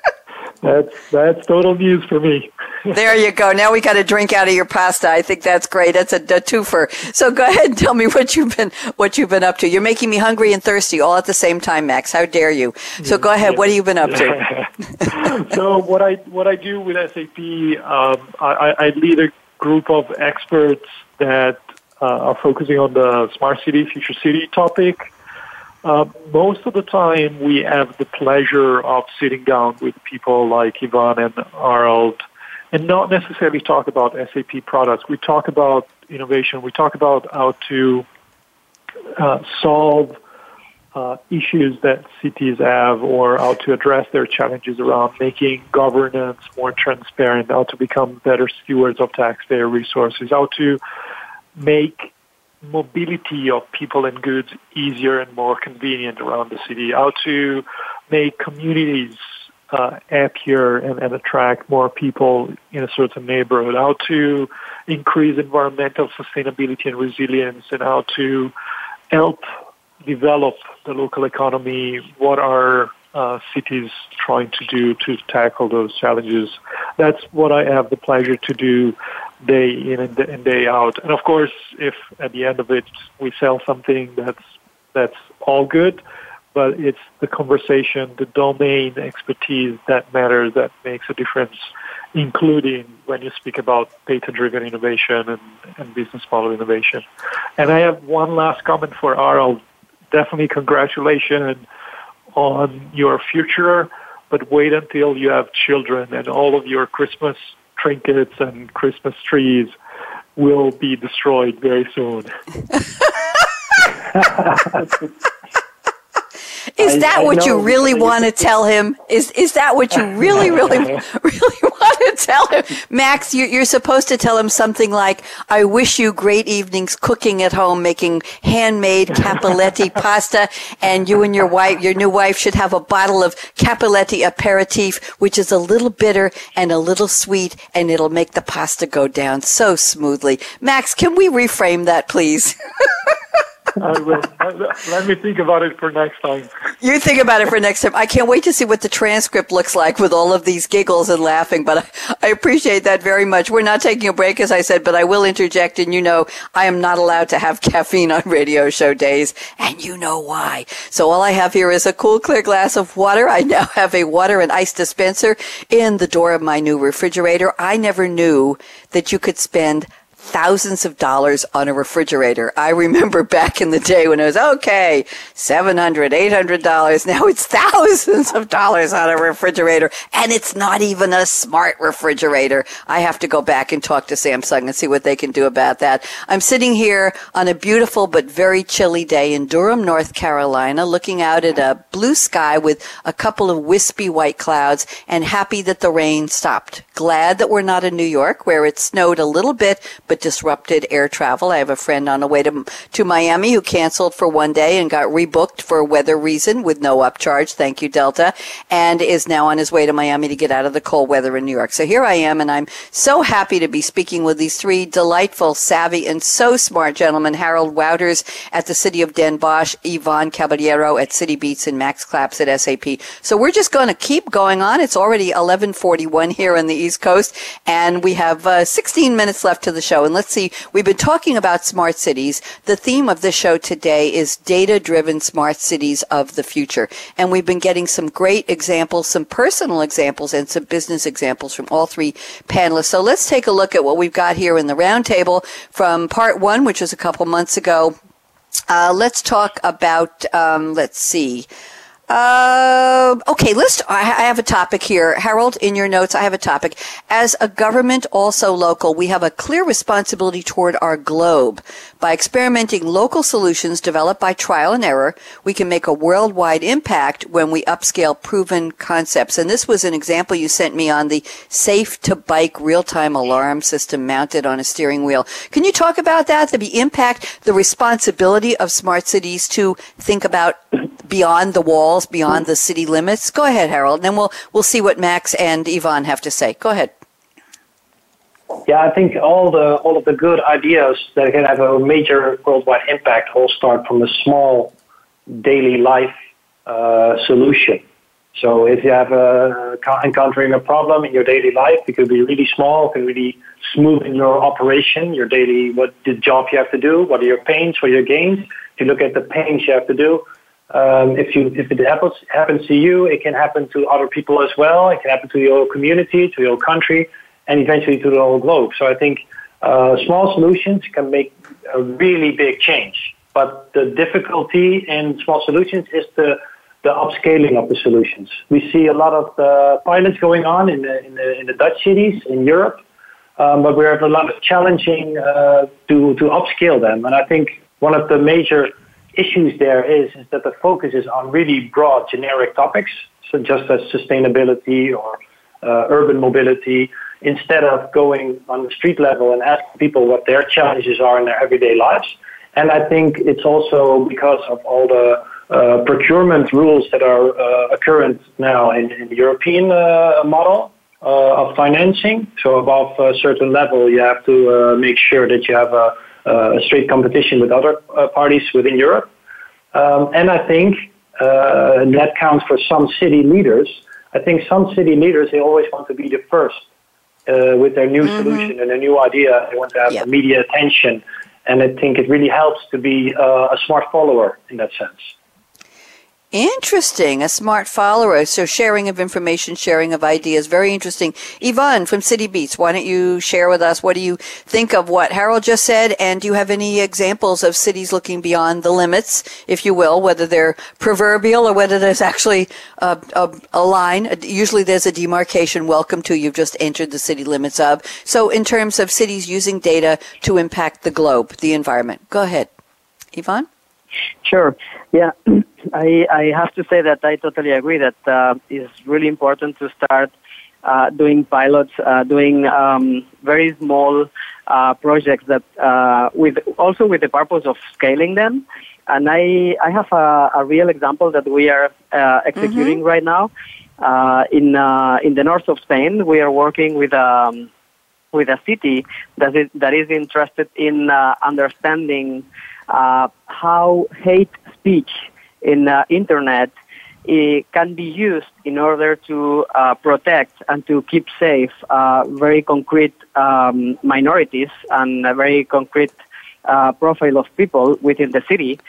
S5: that's, that's total news for me.
S2: There you go. Now we got to drink out of your pasta. I think that's great. That's a, a twofer. So go ahead and tell me what you've been what you've been up to. You're making me hungry and thirsty all at the same time, Max. How dare you? So go ahead. What have you been up
S5: to? so what I what I do with SAP, um, I, I lead a group of experts that uh, are focusing on the smart city, future city topic. Uh, most of the time, we have the pleasure of sitting down with people like Ivan and Harald and not necessarily talk about SAP products. We talk about innovation. We talk about how to uh, solve uh, issues that cities have or how to address their challenges around making governance more transparent, how to become better stewards of taxpayer resources, how to make mobility of people and goods easier and more convenient around the city, how to make communities uh, happier and, and attract more people in a certain neighborhood, how to increase environmental sustainability and resilience, and how to help develop the local economy. What are uh, cities trying to do to tackle those challenges? That's what I have the pleasure to do day in and day out. And of course, if at the end of it we sell something that's that's all good, but it's the conversation, the domain expertise that matters, that makes a difference, including when you speak about data-driven innovation and, and business model innovation. And I have one last comment for Harald. Definitely congratulations on your future, but wait until you have children and all of your Christmas trinkets and Christmas trees will be destroyed very soon.
S2: Is that I what you really want to tell him? Is is that what you really, really, really want to tell him, Max? You're, you're supposed to tell him something like, "I wish you great evenings cooking at home, making handmade cappelletti pasta, and you and your wife, your new wife, should have a bottle of cappelletti aperitif, which is a little bitter and a little sweet, and it'll make the pasta go down so smoothly." Max, can we reframe that, please?
S5: I will. Let me think about it for next time.
S2: You think about it for next time. I can't wait to see what the transcript looks like with all of these giggles and laughing, but I, I appreciate that very much. We're not taking a break, as I said, but I will interject, and you know I am not allowed to have caffeine on radio show days, and you know why. So all I have here is a cool, clear glass of water. I now have a water and ice dispenser in the door of my new refrigerator. I never knew that you could spend thousands of dollars on a refrigerator. I remember back in the day when it was okay, $700, $800. Now it's thousands of dollars on a refrigerator and it's not even a smart refrigerator. I have to go back and talk to Samsung and see what they can do about that. I'm sitting here on a beautiful but very chilly day in Durham, North Carolina, looking out at a blue sky with a couple of wispy white clouds and happy that the rain stopped. Glad that we're not in New York where it snowed a little bit, but disrupted air travel. I have a friend on the way to, to Miami who canceled for one day and got rebooked for a weather reason with no upcharge. Thank you, Delta. And is now on his way to Miami to get out of the cold weather in New York. So here I am and I'm so happy to be speaking with these three delightful, savvy, and so smart gentlemen. Harald Wouters at the City of Den Bosch, Ivan Caballero at Citibeats, and Max Claps at SAP. So we're just going to keep going on. It's already 1141 here on the East Coast and we have uh, 16 minutes left to the show. And let's see, we've been talking about smart cities. The theme of the show today is data driven smart cities of the future. And we've been getting some great examples, some personal examples, and some business examples from all three panelists. So let's take a look at what we've got here in the roundtable from part one, which was a couple months ago. Uh, let's talk about, um, let's see. Uh, okay, let's. I have a topic here, Harald. In your notes, I have a topic. As a government, also local, we have a clear responsibility toward our globe. By experimenting local solutions developed by trial and error, we can make a worldwide impact when we upscale proven concepts. And this was an example you sent me on the safe to bike real time alarm system mounted on a steering wheel. Can you talk about that? The impact, the responsibility of smart cities to think about beyond the walls, beyond the city limits? Go ahead, Harald, and then we'll we'll see what Max and Ivan have to say. Go ahead.
S3: Yeah, I think all the all of the good ideas that can have a major worldwide impact all start from a small daily life uh, solution. So if you have a, encountering a problem in your daily life, it could be really small, it can really smooth in your operation, your daily what the job you have to do, what are your pains, what are your gains. If you look at the pains you have to do, um, if you if it happens happens to you, it can happen to other people as well. It can happen to your community, to your country, and eventually to the whole globe. So I think uh, small solutions can make a really big change. But the difficulty in small solutions is the the upscaling of the solutions. We see a lot of the pilots going on in the in the, in the Dutch cities in Europe, um, but we have a lot of challenging uh, to to upscale them. And I think one of the major issues there is, is that the focus is on really broad generic topics, so just as sustainability or uh, urban mobility, instead of going on the street level and asking people what their challenges are in their everyday lives. And I think it's also because of all the uh, procurement rules that are uh, current now in, in the European uh, model uh, of financing. So above a certain level, you have to uh, make sure that you have a a straight competition with other uh, parties within Europe. Um, and I think uh, that counts for some city leaders. I think some city leaders, they always want to be the first uh, with their new mm-hmm. solution and a new idea. They want to have yep. media attention. And I think it really helps to be uh, a smart follower in that sense.
S2: Interesting. A smart follower. So sharing of information, sharing of ideas. Very interesting. Ivan from Citibeats, why don't you share with us what do you think of what Harald just said? And do you have any examples of cities looking beyond the limits, if you will, whether they're proverbial or whether there's actually a, a, a line? Usually there's a demarcation. Welcome to you've just entered the city limits of. So in terms of cities using data to impact the globe, the environment. Go ahead. Ivan?
S4: Sure. Yeah, I, I have to say that I totally agree that uh, it's really important to start uh, doing pilots, uh, doing um, very small uh, projects that uh, with also with the purpose of scaling them. And I, I have a, a real example that we are uh, executing mm-hmm. right now. in in the north of Spain, we are working with um, with a city that is, that is interested in understanding how hate speech in uh, internet can be used in order to uh, protect and to keep safe uh, very concrete um, minorities and a very concrete uh, profile of people within the city.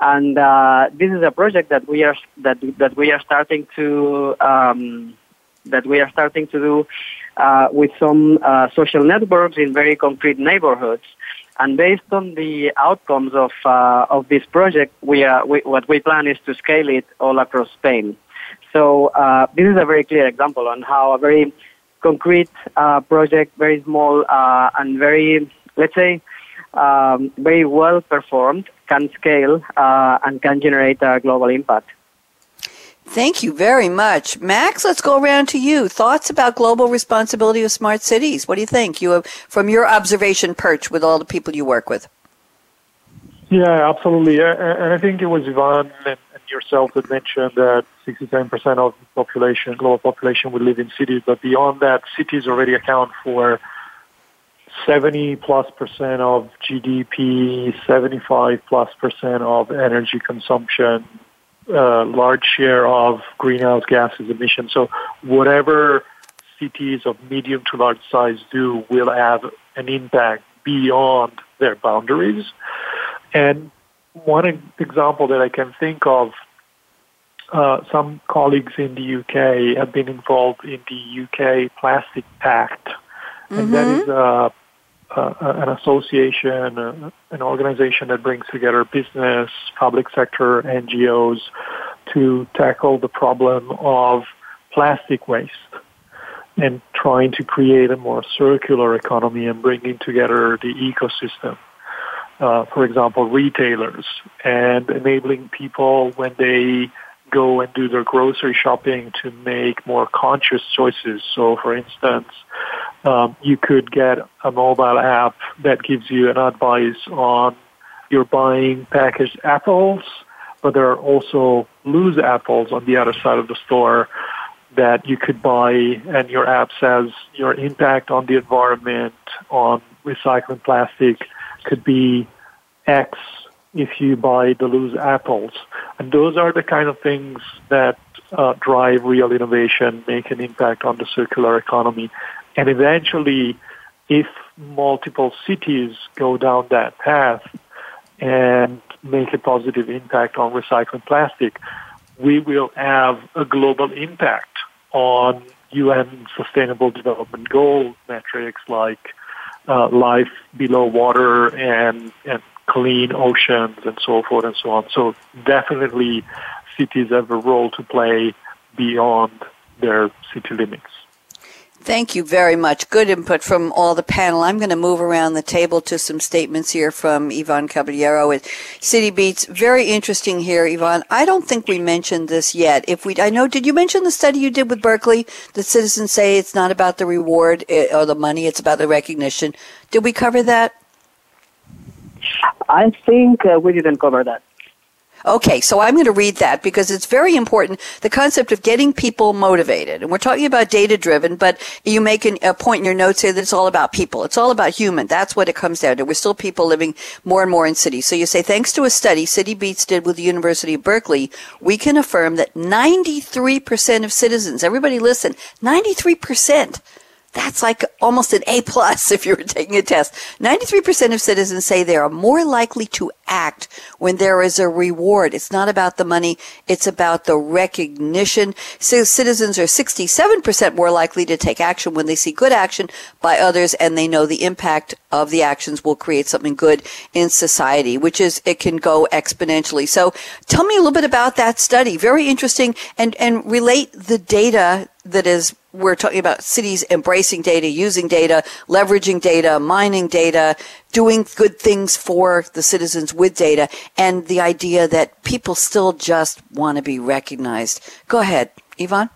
S4: And uh, this is a project that we are that that we are starting to um, that we are starting to do with some social networks in very concrete neighborhoods. And based on the outcomes of uh, of this project, we, are, we, what we plan is to scale it all across Spain. So uh, this is a very clear example on how a very concrete uh, project, very small uh, and very, let's say, um, very well performed, can scale uh, and can generate a global impact.
S2: Thank you very much. Max, let's go around to you. Thoughts about global responsibility of smart cities? What do you think? You have, from your observation perch with all the people you work with.
S5: Yeah, absolutely. And I think it was Ivan and yourself that mentioned that 67% of the population, global population, would live in cities. But beyond that, cities already account for 70 plus percent of GDP, 75 plus percent of energy consumption, uh, large share of greenhouse gases emissions. So whatever cities of medium to large size do will have an impact beyond their boundaries. And one example that I can think of, uh, some colleagues in the UK have been involved in the UK Plastic Pact, and mm-hmm. that is a uh, an association, uh, an organization that brings together business, public sector, NGOs to tackle the problem of plastic waste and trying to create a more circular economy and bringing together the ecosystem. Uh, for example, retailers and enabling people when they go and do their grocery shopping to make more conscious choices. So, for instance, um, you could get a mobile app that gives you an advice on you're buying packaged apples, but there are also loose apples on the other side of the store that you could buy, and your app says your impact on the environment on recycling plastic could be X if you buy the loose apples. And those are the kind of things that uh, drive real innovation, make an impact on the circular economy. And eventually, if multiple cities go down that path and make a positive impact on recycling plastic, we will have a global impact on UN Sustainable Development Goal metrics like uh, life below water and, and clean oceans and so forth and so on. So definitely cities have a role to play beyond their city limits.
S2: Thank you very much. Good input from all the panel. I'm going to move around the table to some statements here from Ivan Caballero at Citibeats. Very interesting here, Ivan. I don't think we mentioned this yet. If we, I know, did you mention the study you did with Berkeley? The citizens say it's not about the reward eh, or the money; it's about the recognition. Did we cover that?
S4: I think uh, we didn't cover that.
S2: Okay, so I'm going to read that because it's very important. The concept of getting people motivated. And we're talking about data driven, but you make an, a point in your notes here that it's all about people. It's all about human. That's what it comes down to. We're still people living more and more in cities. So you say, thanks to a study Citibeats did with the University of Berkeley, we can affirm that 93% of citizens, everybody listen, 93% that's like almost an A plus if you were taking a test. 93% of citizens say they are more likely to act when there is a reward. It's not about the money. It's about the recognition. So citizens are 67% more likely to take action when they see good action by others and they know the impact of the actions will create something good in society, which is, it can go exponentially. So tell me a little bit about that study. Very interesting and, and relate the data that is we're talking about cities embracing data, using data, leveraging data, mining data, doing good things for the citizens with data, and the idea that people still just want to be recognized. Go ahead, Ivan.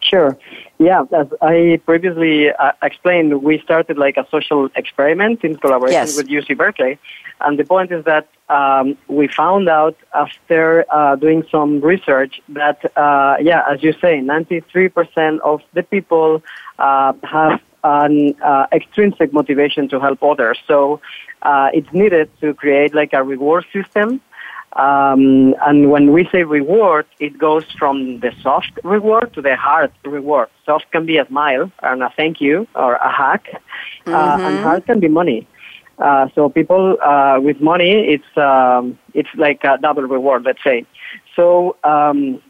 S4: Sure. Yeah, as I previously uh, explained, we started like a social experiment in collaboration yes. with UC Berkeley. And the point is that um, we found out after uh, doing some research that, uh, yeah, as you say, 93% of the people uh, have an uh, extrinsic motivation to help others. So uh, it's needed to create like a reward system um, and when we say reward, it goes from the soft reward to the hard reward. Soft can be a smile and a thank you or a hug, mm-hmm. uh, and mm-hmm. hard can be money. Uh, so people uh, with money, it's um, it's like a double reward, let's say. So um,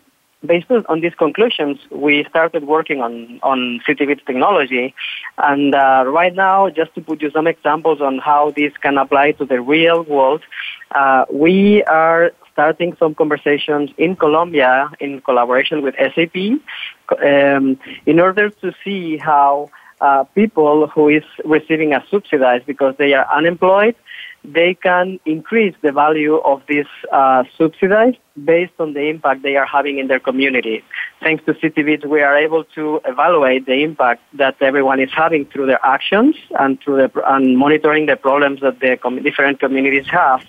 S4: based on these conclusions, we started working on on Citibeats technology, and uh, right now, just to put you some examples on how this can apply to the real world, uh, we are starting some conversations in Colombia in collaboration with SAP um, in order to see how uh, people who is receiving a subsidized because they are unemployed, they can increase the value of this uh, subsidized based on the impact they are having in their community. Thanks to Citibeats, we are able to evaluate the impact that everyone is having through their actions and through the, and monitoring the problems that the com- different communities have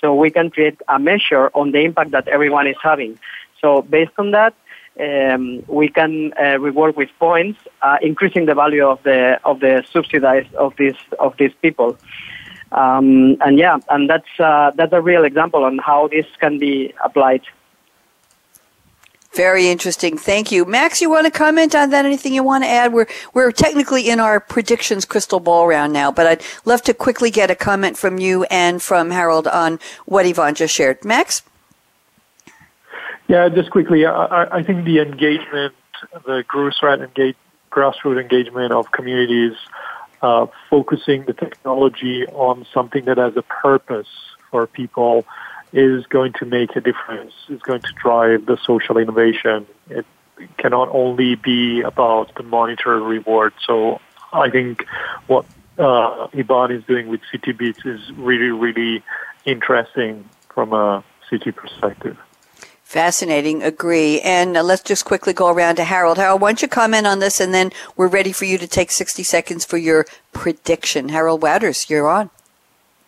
S4: so we can create a measure on the impact that everyone is having. So based on that, um, we can uh, reward with points, uh, increasing the value of the of the subsidized of these of these people. Um, and yeah, and that's uh, that's a real example on how this can be applied.
S2: Very interesting. Thank you. Max, you want to comment on that? Anything you want to add? We're, we're technically in our predictions crystal ball round now, but I'd love to quickly get a comment from you and from Harald on what Ivan just shared. Max?
S5: Yeah, just quickly, I, I think the engagement, the grassroots, engage, grassroots engagement of communities, uh, focusing the technology on something that has a purpose for people is going to make a difference, is going to drive the social innovation. It cannot only be about the monetary reward. So I think what uh, Ivan is doing with Citibeats is really, really interesting from a city perspective.
S2: Fascinating. Agree. And uh, let's just quickly go around to Harald. Harald, why don't you comment on this and then we're ready for you to take 60 seconds for your prediction. Harald Wouters, you're on.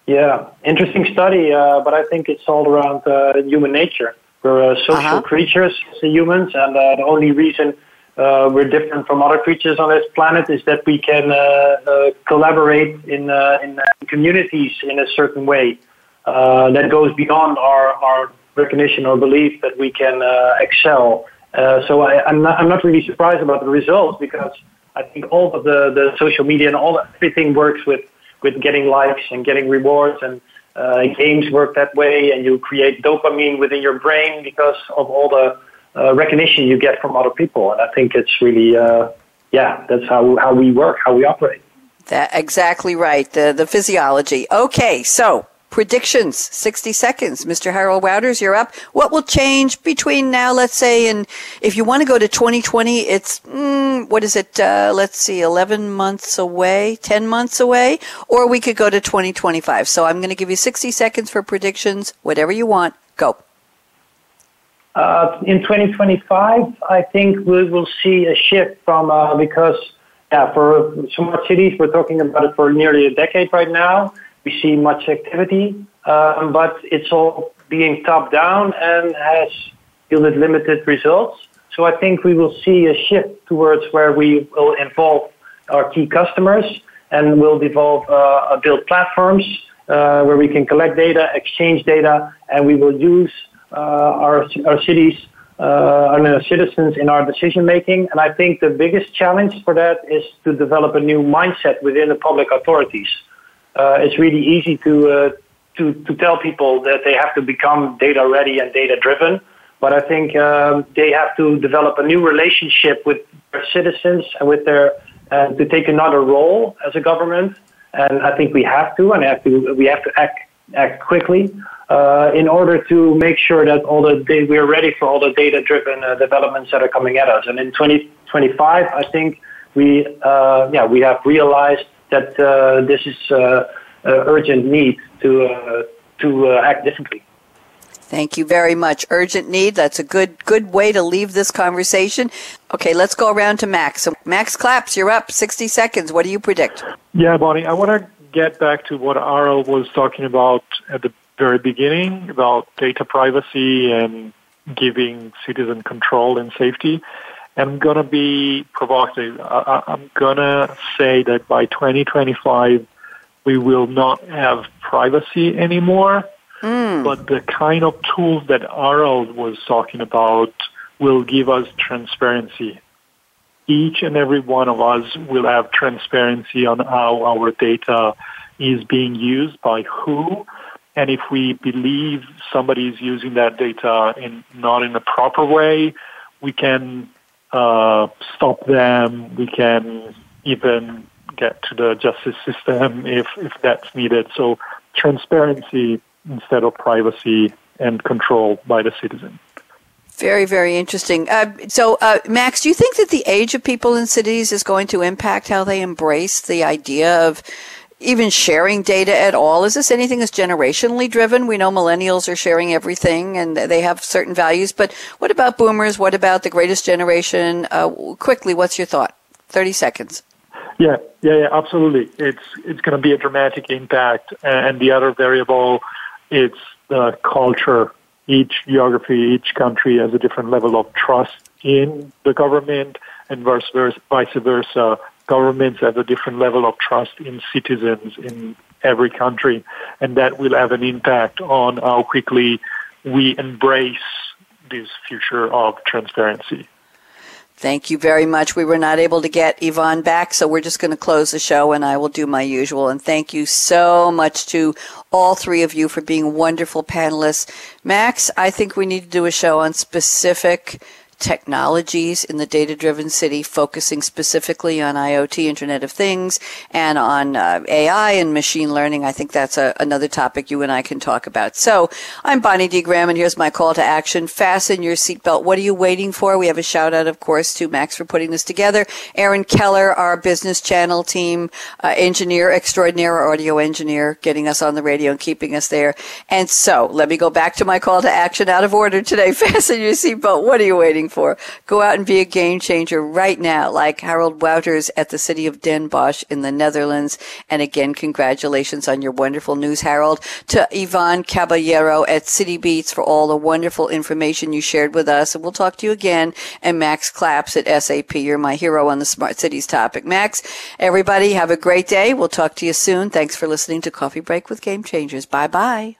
S3: Yeah, interesting study, uh, but I think it's all around uh, human nature. We're uh, social uh-huh. creatures as humans, and uh, the only reason uh, we're different from other creatures on this planet is that we can collaborate in, in communities in a certain way that goes beyond our, our recognition or belief that we can excel. so I, am not, I'm not really surprised about the results because I think all of the, the social media and all everything works with with getting likes and getting rewards and uh, games work that way and you create dopamine within your brain because of all the uh, recognition you get from other people. And i think it's really uh, yeah that's how, how we work how we operate.
S2: That exactly right. The, the physiology. Okay so predictions. 60 seconds. Mr harald wouters you're up. What will change between now let's say and if you want to go to 2020 it's mm, what is it uh, let's see 11 months away 10 months away? Or we could go to 2025 so i'm going to give you 60 seconds for predictions. Whatever you want. Go.
S3: Uh, in 2025 i think we will see a shift from uh, because yeah for smart cities we're talking about it for nearly a decade right now we see much activity, um, but it's all being top down and has yielded limited results. So I think we will see a shift towards where we will involve our key customers and will develop uh, build platforms uh, where we can collect data, exchange data, and we will use uh, our, our cities uh, and our citizens in our decision making. And I think the biggest challenge for that is to develop a new mindset within the public authorities uh, it's really easy to, uh, to, to tell people that they have to become data ready and data driven. But I think um, they have to develop a new relationship with their citizens and with their uh, to take another role as a government. And I think we have to, and have to, we have to act act quickly uh, in order to make sure that all the we are ready for all the data driven uh, developments that are coming at us. And in 2025, I think we uh, yeah we have realized that uh, this is uh, uh, urgent need to to act differently.
S2: Thank you very much. Urgent need. That's a good good way to leave this conversation. Okay, let's go around to Max. So Max Claps, you're up. 60 seconds. What do you predict?
S5: Yeah, Bonnie, I want to get back to what Harald was talking about at the very beginning about data privacy and giving citizen control and safety. I'm going to be provocative. I, I'm going to say that by 2025, we will not have privacy anymore. Mm. But the kind of tools that Harald was talking about will give us transparency. Each and every one of us will have transparency on how our data is being used by who. And if we believe somebody is using that data in not in a proper way, we can uh, stop them. We can even get to the justice system if, if that's needed. So transparency instead of privacy and control by the citizen.
S2: Very, very interesting. Uh, so, uh, Max, do you think that the age of people in cities is going to impact how they embrace the idea of even sharing data at all? Is this anything that's generationally driven? We know millennials are sharing everything and they have certain values, but what about boomers? What about the greatest generation? Uh, quickly, what's your thought? 30 seconds.
S5: Yeah, yeah, yeah, absolutely. It's it's going to be a dramatic impact, and the other variable, it's the culture. Each geography, each country has a different level of trust in the government, and vice versa. Vice versa governments have a different level of trust in citizens in every country, and that will have an impact on how quickly we embrace this future of transparency.
S2: Thank you very much. We were not able to get Ivan back, so we're just going to close the show and I will do my usual. And thank you so much to all three of you for being wonderful panelists. Max, I think we need to do a show on specific technologies in the data driven city, focusing specifically on IoT, Internet of Things, and on uh, AI and machine learning. I think that's a, another topic you and I can talk about. So I'm Bonnie D. Graham, and here's my call to action. Fasten your seatbelt. What are you waiting for? We have a shout out, of course, to Max for putting this together. Aaron Keller, our business channel team, uh, engineer extraordinaire, audio engineer, getting us on the radio and keeping us there. And so let me go back to my call to action out of order today. Fasten your seatbelt. What are you waiting for? Go out and be a game changer right now, like Harald Wouters at the city of Den Bosch in the Netherlands. And again, congratulations on your wonderful news, Harald. To Ivan Caballero at Citibeats for all the wonderful information you shared with us. And we'll talk to you again. And Max Claps at SAP. You're my hero on the smart cities topic. Max, everybody have a great day. We'll talk to you soon. Thanks for listening to Coffee Break with Game Changers. Bye bye.